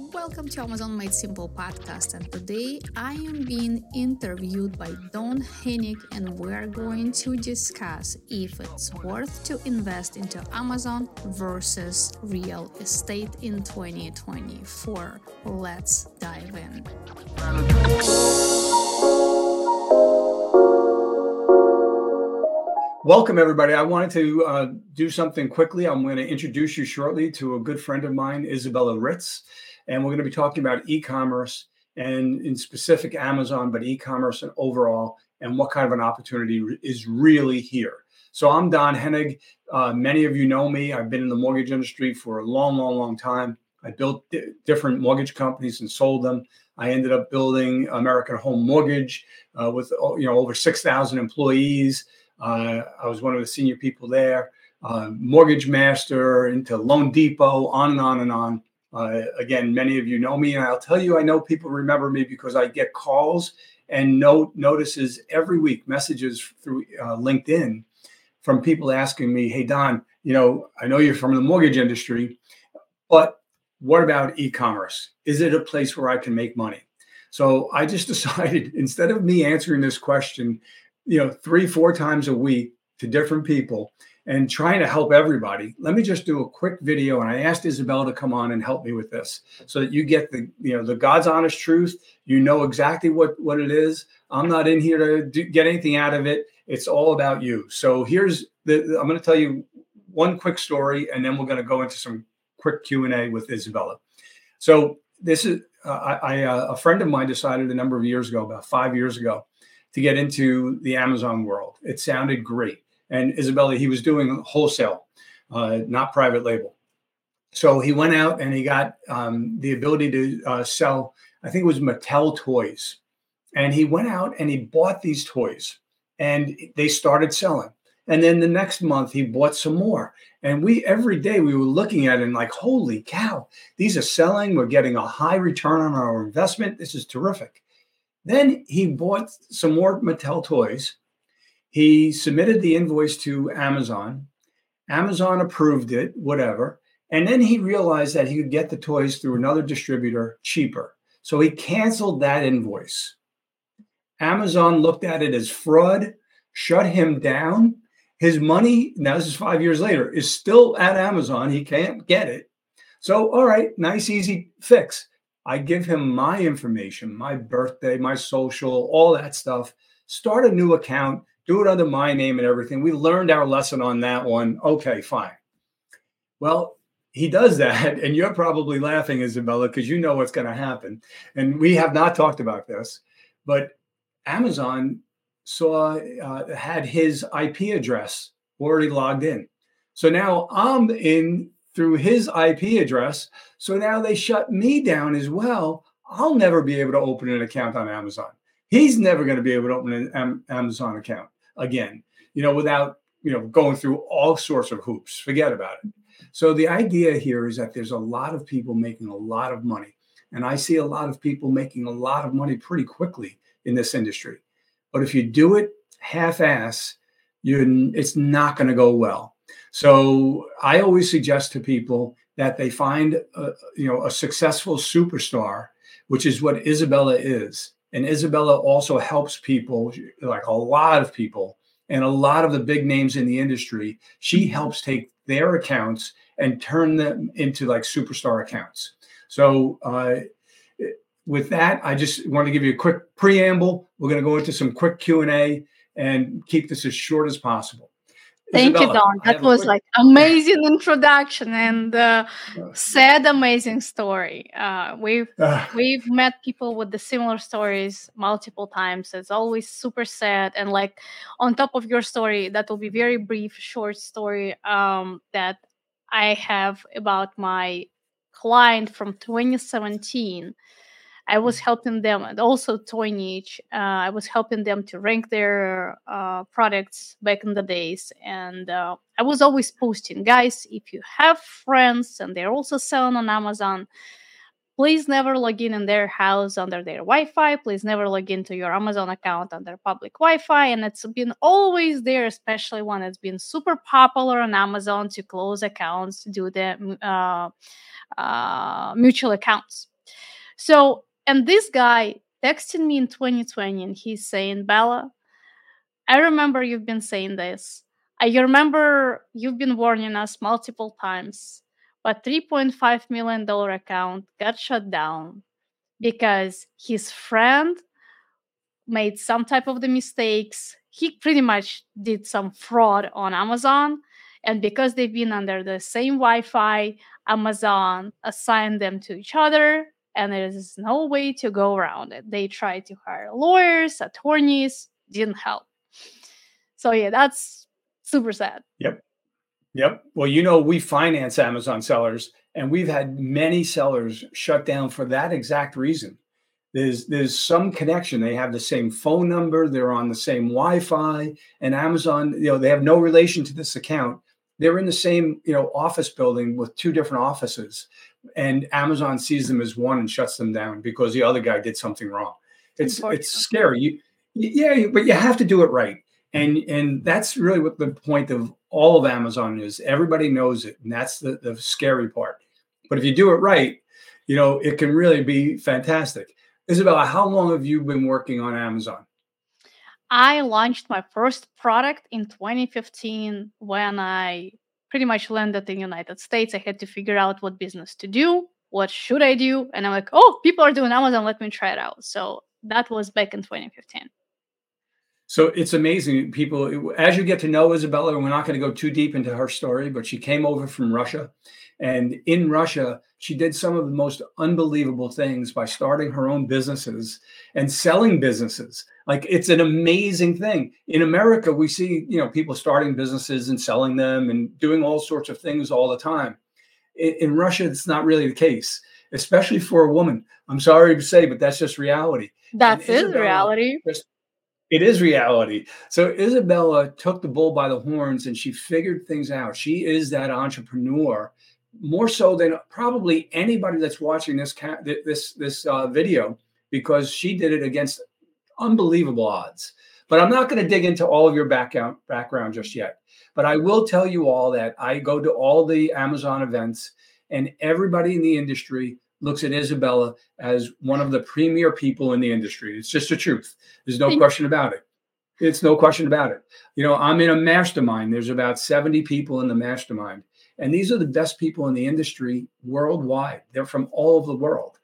Welcome to Amazon Made Simple podcast, and today I am being interviewed by Don Henig, and we're going to discuss if it's worth to invest into Amazon versus real estate in 2024. Let's dive in. Welcome, everybody. I wanted to uh, do something quickly. I'm going to introduce you shortly to a good friend of mine, Izabella Ritz, and we're going to be talking about e commerce and, in specific, Amazon, but e commerce and overall, and what kind of an opportunity is really here. So, I'm Don Henig. Uh, many of you know me. I've been in the mortgage industry for a long, long, long time. I built d- different mortgage companies and sold them. I ended up building American Home Mortgage uh, with you know over 6,000 employees. Uh, I was one of the senior people there, uh, mortgage master into Loan Depot, on and on and on. Uh, again, many of you know me, and I'll tell you, I know people remember me because I get calls and note notices every week, messages through uh, LinkedIn from people asking me, "Hey Don, you know, I know you're from the mortgage industry, but what about e-commerce? Is it a place where I can make money?" So I just decided instead of me answering this question you know, three, four times a week to different people and trying to help everybody. Let me just do a quick video. And I asked Izabella to come on and help me with this so that you get the, you know, the God's honest truth. You know exactly what, what it is. I'm not in here to do, get anything out of it. It's all about you. So here's the, I'm going to tell you one quick story and then we're going to go into some quick Q&A with Izabella. So this is, uh, I, I uh, a friend of mine decided a number of years ago, about five years ago, to get into the Amazon world. It sounded great. And Izabella, he was doing wholesale, uh, not private label. So he went out and he got um, the ability to uh, sell, I think it was Mattel toys. And he went out and he bought these toys and they started selling. And then the next month he bought some more. And we every day we were looking at it and like, holy cow, these are selling. We're getting a high return on our investment. This is terrific. Then he bought some more Mattel toys. He submitted the invoice to Amazon. Amazon approved it, whatever. And then he realized that he could get the toys through another distributor cheaper. So he canceled that invoice. Amazon looked at it as fraud, shut him down. His money, now this is five years later, is still at Amazon. He can't get it. So, all right, nice, easy fix. I give him my information, my birthday, my social, all that stuff. Start a new account, do it under my name and everything. We learned our lesson on that one. Okay, fine. Well, he does that, and you're probably laughing, Izabella, because you know what's going to happen. And we have not talked about this, but Amazon saw uh, had his IP address already logged in. So now I'm in through his IP address. So now they shut me down as well. I'll never be able to open an account on Amazon. He's never going to be able to open an Amazon account again, you know, without, you know, going through all sorts of hoops. Forget about it. So the idea here is that there's a lot of people making a lot of money. And I see a lot of people making a lot of money pretty quickly in this industry. But if you do it half ass, you it's not going to go well. So I always suggest to people that they find a, you know a successful superstar, which is what Izabella is. And Izabella also helps people, like a lot of people, and a lot of the big names in the industry. She mm-hmm. helps take their accounts and turn them into like superstar accounts. So uh, with that, I just want to give you a quick preamble. We're going to go into some quick Q and A and keep this as short as possible. Thank Izabella, you, Don. That was like amazing introduction and uh, sad, amazing story. Uh, we've uh, we've met people with the similar stories multiple times. It's always super sad and like on top of your story, that will be very brief, short story um, that I have about my client from 2017 I was helping them, and also Toy Niche. Uh, I was helping them to rank their uh, products back in the days, and uh, I was always posting, guys. If you have friends and they're also selling on Amazon, please never log in in their house under their Wi-Fi. Please never log into your Amazon account under public Wi-Fi. And it's been always there, especially when it's been super popular on Amazon to close accounts, to do the uh, uh, mutual accounts So, and this guy texted me in 2020 and he's saying, Bella, I remember you've been saying this. I remember you've been warning us multiple times, but $3.5 million account got shut down because his friend made some type of the mistakes. He pretty much did some fraud on Amazon. And because they've been under the same Wi Fi, Amazon assigned them to each other, and there is no way to go around it. They tried to hire lawyers, attorneys, didn't help. So, yeah, that's super sad. Yep. Yep. Well, you know, we finance Amazon sellers, and we've had many sellers shut down for that exact reason there's there's some connection they have the same phone number they're on the same wi-fi and amazon you know they have no relation to this account they're in the same you know office building with two different offices and amazon sees them as one and shuts them down because the other guy did something wrong. It's it's scary. You, yeah but you have to do it right. And and that's really what the point of all of amazon is. Everybody knows it and that's the, the scary part. But if you do it right you know it can really be fantastic. Izabella, how long have you been working on Amazon? I launched my first product in 2015 when I pretty much landed in the United States. I had to figure out what business to do, what should I do, and I'm like, oh, people are doing Amazon, let me try it out. So that was back in 2015. So it's amazing. People, as you get to know Izabella, we're not going to go too deep into her story, but she came over from Russia. And in Russia, she did some of the most unbelievable things by starting her own businesses and selling businesses. Like it's an amazing thing. In america we see you know people starting businesses and selling them and doing all sorts of things all the time. In, in russia it's not really the case especially for a woman. I'm sorry to say but that's just reality. That's is reality. just, it is reality. So Izabella took the bull by the horns and she figured things out. She is that entrepreneur more so than probably anybody that's watching this this this uh, video because she did it against unbelievable odds. But I'm not going to dig into all of your background background just yet. But I will tell you all that I go to all the Amazon events, and everybody in the industry looks at Izabella as one of the premier people in the industry. It's just the truth. There's no question about it. It's no question about it. You know, I'm in a mastermind. There's about 70 people in the mastermind. And these are the best people in the industry worldwide. They're from all over the world.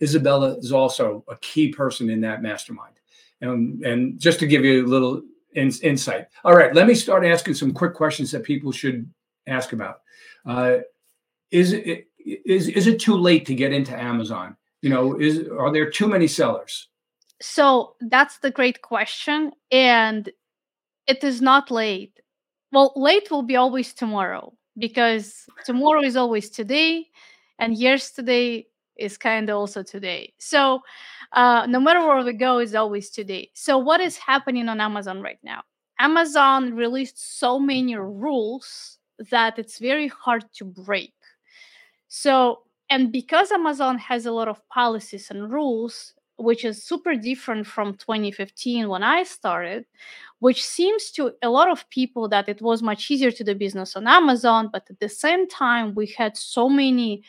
Izabella is also a key person in that mastermind. And, and just to give you a little in, insight. All right, let me start asking some quick questions that people should ask about. Uh, is it is is it too late to get into Amazon? You know, is are there too many sellers? So that's the great question, and it is not late. Well, late will be always tomorrow because tomorrow is always today and yesterday is kind of also today. So uh, no matter where we go is always today. So what is happening on amazon right now? Amazon released so many rules that it's very hard to break. So and because amazon has a lot of policies and rules which is super different from 2015 when I started, which seems to a lot of people that it was much easier to do business on Amazon, but at the same time we had so many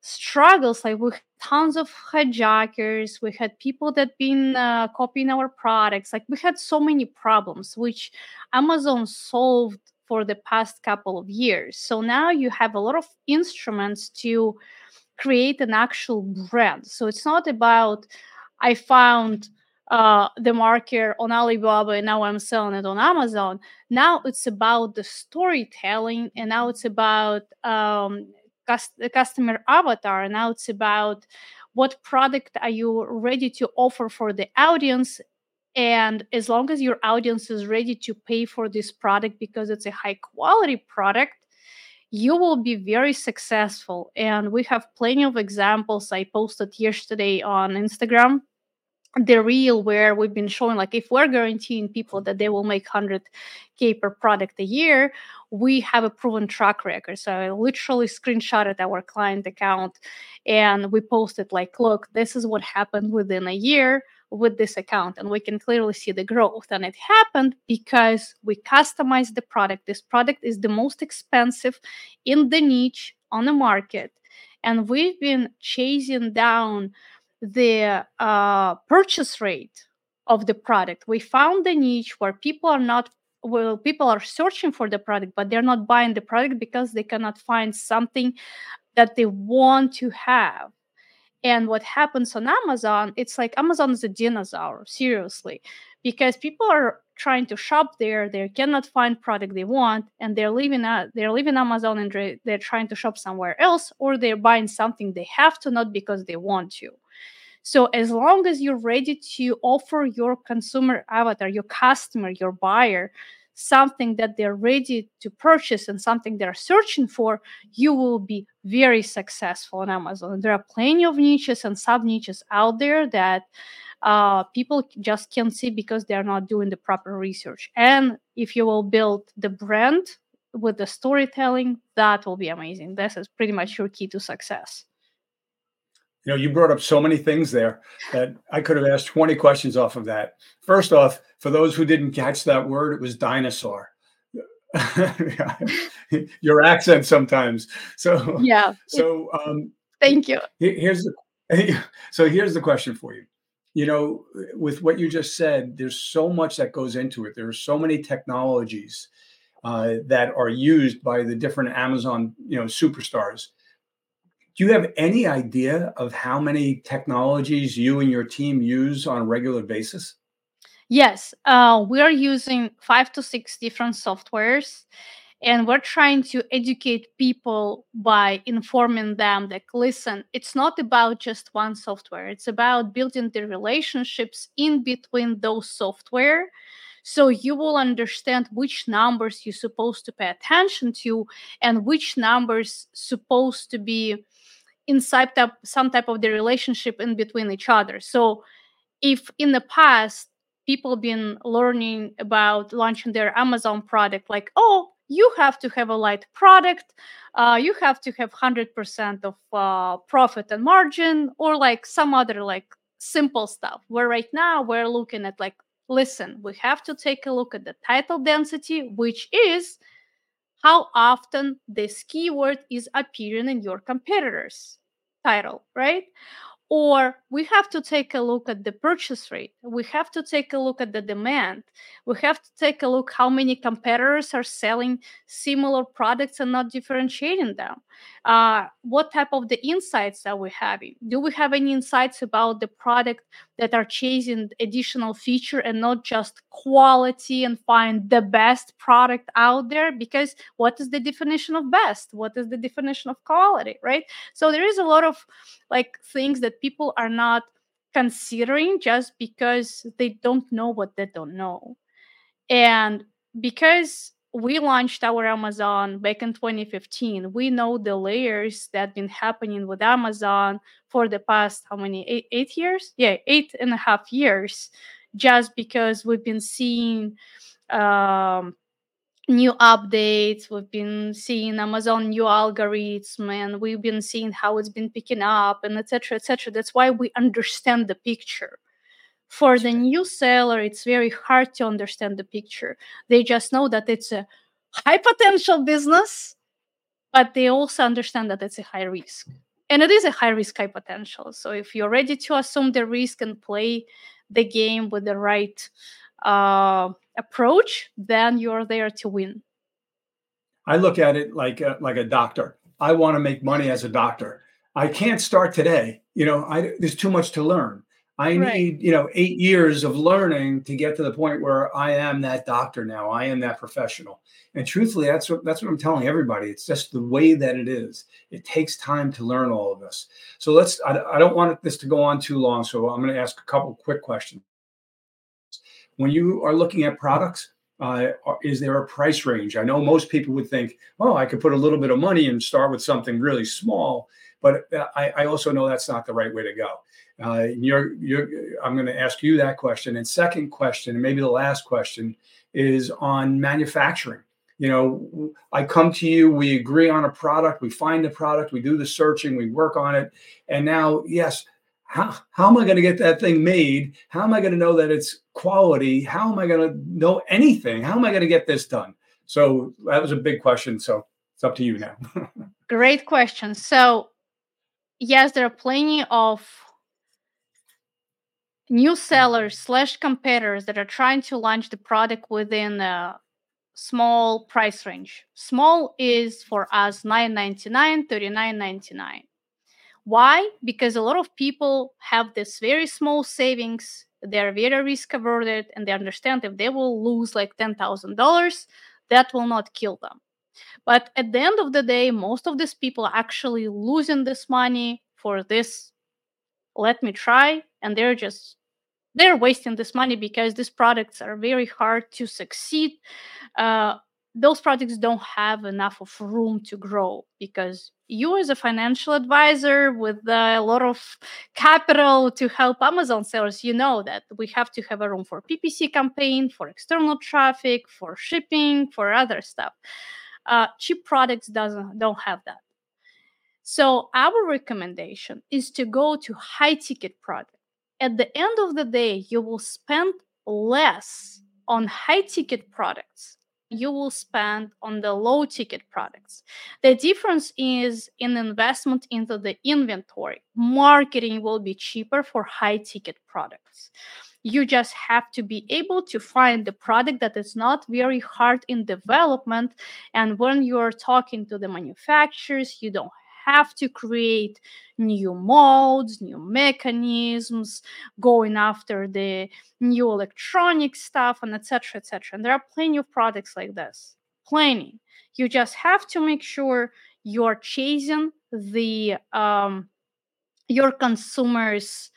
struggles like we had tons of hijackers we had people that been uh, copying our products like we had so many problems which amazon solved for the past couple of years. So now you have a lot of instruments to create an actual brand. So it's not about I found uh, the marker on Alibaba and now I'm selling it on Amazon. Now it's about the storytelling and now it's about um, the customer avatar. And now it's about what product are you ready to offer for the audience. And as long as your audience is ready to pay for this product because it's a high quality product, you will be very successful. And we have plenty of examples. I posted yesterday on Instagram the reel where we've been showing like if we're guaranteeing people that they will make 100k per product a year we have a proven track record so i literally screenshotted our client account and we posted like look this is what happened within a year with this account and we can clearly see the growth. And it happened because we customized the product. This product is the most expensive in the niche on the market. And we've been chasing down the uh, purchase rate of the product. We found the niche where people are not well people are searching for the product but they're not buying the product because they cannot find something that they want to have and what happens on amazon it's like amazon is a dinosaur seriously because people are trying to shop there they cannot find product they want and they're leaving uh, they're leaving amazon and they're trying to shop somewhere else or they're buying something they have to not because they want to. So as long as you're ready to offer your consumer avatar, your customer, your buyer, something that they're ready to purchase and something they're searching for, you will be very successful on Amazon. There are plenty of niches and sub niches out there that uh, people just can't see because they're not doing the proper research. And if you will build the brand with the storytelling, that will be amazing. This is pretty much your key to success. You know, you brought up so many things there that I could have asked 20 questions off of that. First off, for those who didn't catch that word, it was dinosaur. Your accent sometimes. So yeah. So um, thank you. Here's the so here's the question for you. You know, with what you just said, there's so much that goes into it. There are so many technologies uh, that are used by the different Amazon, you know, superstars do you have any idea of how many technologies you and your team use on a regular basis? Yes, uh, we are using five to six different softwares, and we're trying to educate people by informing them that listen, it's not about just one software, it's about building the relationships in between those software. So you will understand which numbers you're supposed to pay attention to and which numbers supposed to be inside type, some type of the relationship in between each other. So if in the past people been learning about launching their Amazon product, like, oh, you have to have a light product, uh, you have to have 100% of uh, profit and margin, or like some other like simple stuff. Where right now we're looking at like, listen, we have to take a look at the title density, which is how often this keyword is appearing in your competitors title, right? Or we have to take a look at the purchase rate. We have to take a look at the demand. We have to take a look how many competitors are selling similar products and not differentiating them. Uh, what type of the insights are we having? Do we have any insights about the product that are chasing additional feature and not just quality and find the best product out there? Because what is the definition of best? What is the definition of quality right? So there is a lot of like things that people are not considering just because they don't know what they don't know. And because we launched our Amazon back in 2015, we know the layers that have been happening with Amazon for the past how many eight, eight years? Yeah, eight and a half years, just because we've been seeing um, new updates. We've been seeing amazon new algorithm and we've been seeing how it's been picking up and etc etc that's why we understand the picture. For the new seller it's very hard to understand the picture. They just know that it's a high potential business but they also understand that it's a high risk. And it is a high risk high potential. So if you're ready to assume the risk and play the game with the right uh, approach, then you're there to win. I look at it like a, like a doctor. I want to make money as a doctor. I can't start today. You know, I, there's too much to learn. I right. need, you know, eight years of learning to get to the point where I am that doctor now. I am that professional. And truthfully, that's what that's what I'm telling everybody. It's just the way that it is. It takes time to learn all of this. So let's. I, I don't want this to go on too long. So I'm going to ask a couple quick questions when you are looking at products, uh, is there a price range? I know most people would think, oh, I could put a little bit of money and start with something really small, but uh, I, I also know that's not the right way to go. Uh, you're, you're, I'm going to ask you that question. And second question, and maybe the last question, is on manufacturing. You know, I come to you, we agree on a product, we find the product, we do the searching, we work on it, and now, yes, how, how am I going to get that thing made? How am I going to know that it's quality? How am I going to know anything? How am I going to get this done? So that was a big question. So it's up to you now. Great question. So, yes, there are plenty of new sellers slash competitors that are trying to launch the product within a small price range. Small is for us 9.99, 39.99. Why? Because a lot of people have this very small savings. They're very risk averted and they understand if they will lose like $10,000, that will not kill them. But at the end of the day, most of these people are actually losing this money for this. Let me try, and they're just they're wasting this money because these products are very hard to succeed. Uh, those products don't have enough of room to grow because you as a financial advisor with uh, a lot of capital to help amazon sellers you know that we have to have a room for ppc campaign for external traffic for shipping for other stuff. Uh, cheap products doesn't don't have that. So our recommendation is to go to high ticket products at the end of the day you will spend less on high ticket products you will spend on the low ticket products. The difference is in investment into the inventory. Marketing will be cheaper for high ticket products. You just have to be able to find the product that is not very hard in development. And when you're talking to the manufacturers, you don't have to create new modes, new mechanisms, going after the new electronic stuff, and etc. etc. And there are plenty of products like this. Plenty. You just have to make sure you're chasing the um, your consumers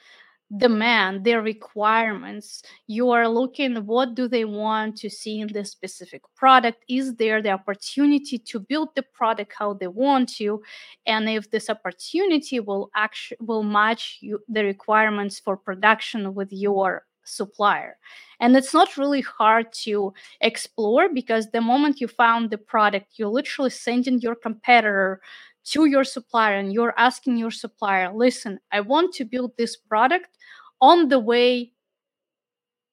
demand their requirements. You are looking what do they want to see in this specific product? Is there the opportunity to build the product how they want to? And if this opportunity will actually will match you, the requirements for production with your supplier. And it's not really hard to explore because the moment you found the product you're literally sending your competitor to your supplier and you're asking your supplier listen i want to build this product on the way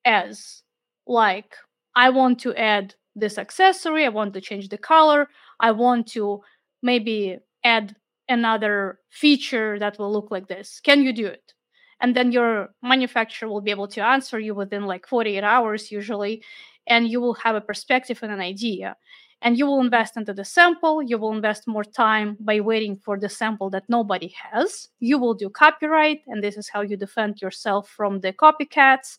as like i want to add this accessory i want to change the color i want to maybe add another feature that will look like this. Can you do it? And then your manufacturer will be able to answer you within like 48 hours usually and you will have a perspective and an idea and you will invest into the sample you will invest more time by waiting for the sample that nobody has. You will do copyright and this is how you defend yourself from the copycats.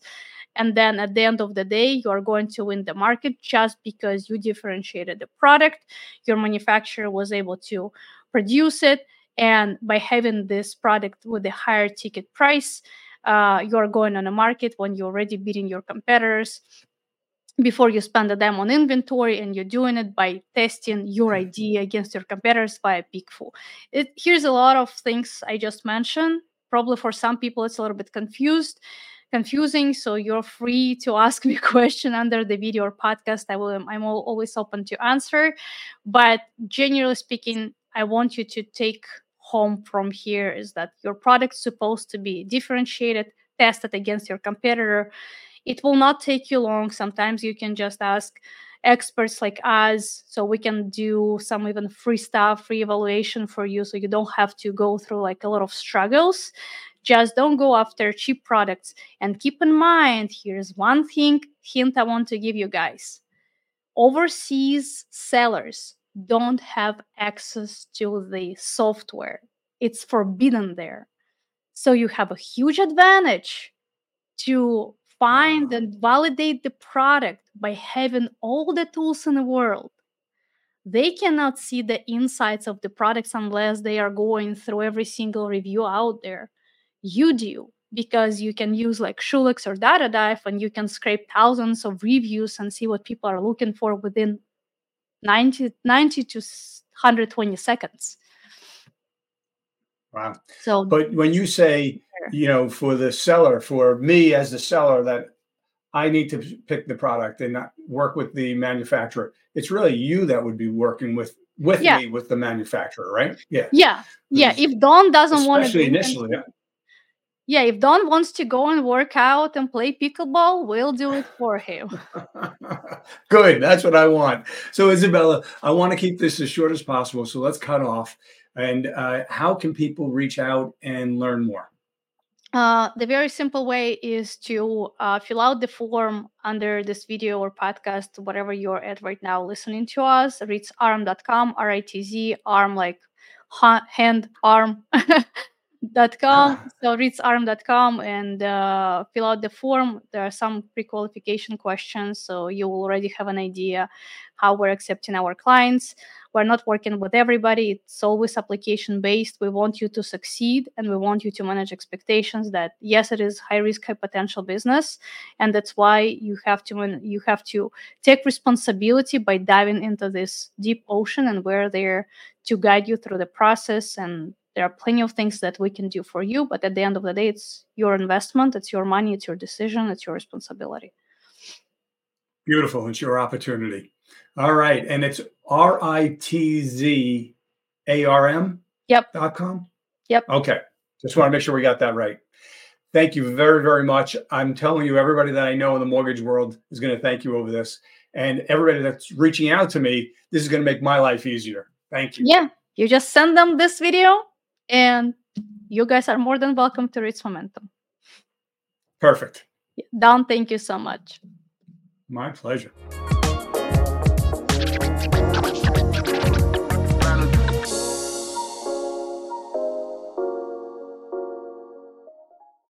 And then at the end of the day you are going to win the market just because you differentiated the product your manufacturer was able to produce it and by having this product with a higher ticket price uh, you're going on a market when you're already beating your competitors before you spend the demo on inventory and you're doing it by testing your idea against your competitors via PickFu. It, here's a lot of things I just mentioned. Probably for some people it's a little bit confused, confusing. So you're free to ask me a question under the video or podcast. I will I'm always open to answer. But generally speaking, I want you to take home from here is that your product's supposed to be differentiated, tested against your competitor it will not take you long. Sometimes you can just ask experts like us so we can do some even free stuff, free evaluation for you so you don't have to go through like a lot of struggles. Just don't go after cheap products. And keep in mind, here's one thing hint I want to give you guys. Overseas sellers don't have access to the software. It's forbidden there. So you have a huge advantage to find and validate the product by having all the tools in the world they cannot see the insights of the products unless they are going through every single review out there you do because you can use like Shulex or DataDive and you can scrape thousands of reviews and see what people are looking for within 90, 90 to 120 seconds. Wow. So, but when you say you know, for the seller, for me as the seller, that I need to pick the product and not work with the manufacturer. It's really you that would be working with with yeah. me with the manufacturer, right? Yeah. Yeah. Yeah. If Don doesn't want to initially. yeah. yeah, if Don wants to go and work out and play pickleball, we'll do it for him. Good. That's what I want. So, Izabella, I want to keep this as short as possible. So, let's cut off. And uh, how can people reach out and learn more? Uh, the very simple way is to uh, fill out the form under this video or podcast, whatever you're at right now listening to us. ritzarm.com, R I T Z, arm like hand, arm. dot com ah. so ritzarm.com and uh, fill out the form. There are some pre-qualification questions so you already have an idea how we're accepting our clients. We're not working with everybody. It's always application based we want you to succeed and we want you to manage expectations that yes it is high risk high potential business and that's why you have to you have to take responsibility by diving into this deep ocean and we're there to guide you through the process and there are plenty of things that we can do for you but at the end of the day it's your investment it's your money it's your decision it's your responsibility. Beautiful. It's your opportunity. All right. And it's r-i-t-z-a-r-m yep. dot com? Yep. Okay. Just want to make sure we got that right. Thank you very very much. I'm telling you everybody that i know in the mortgage world is going to thank you over this. And everybody that's reaching out to me this is going to make my life easier. Thank you. Yeah. You just send them this video and you guys are more than welcome to Ritz Momentum. Perfect. Don, thank you so much. My pleasure.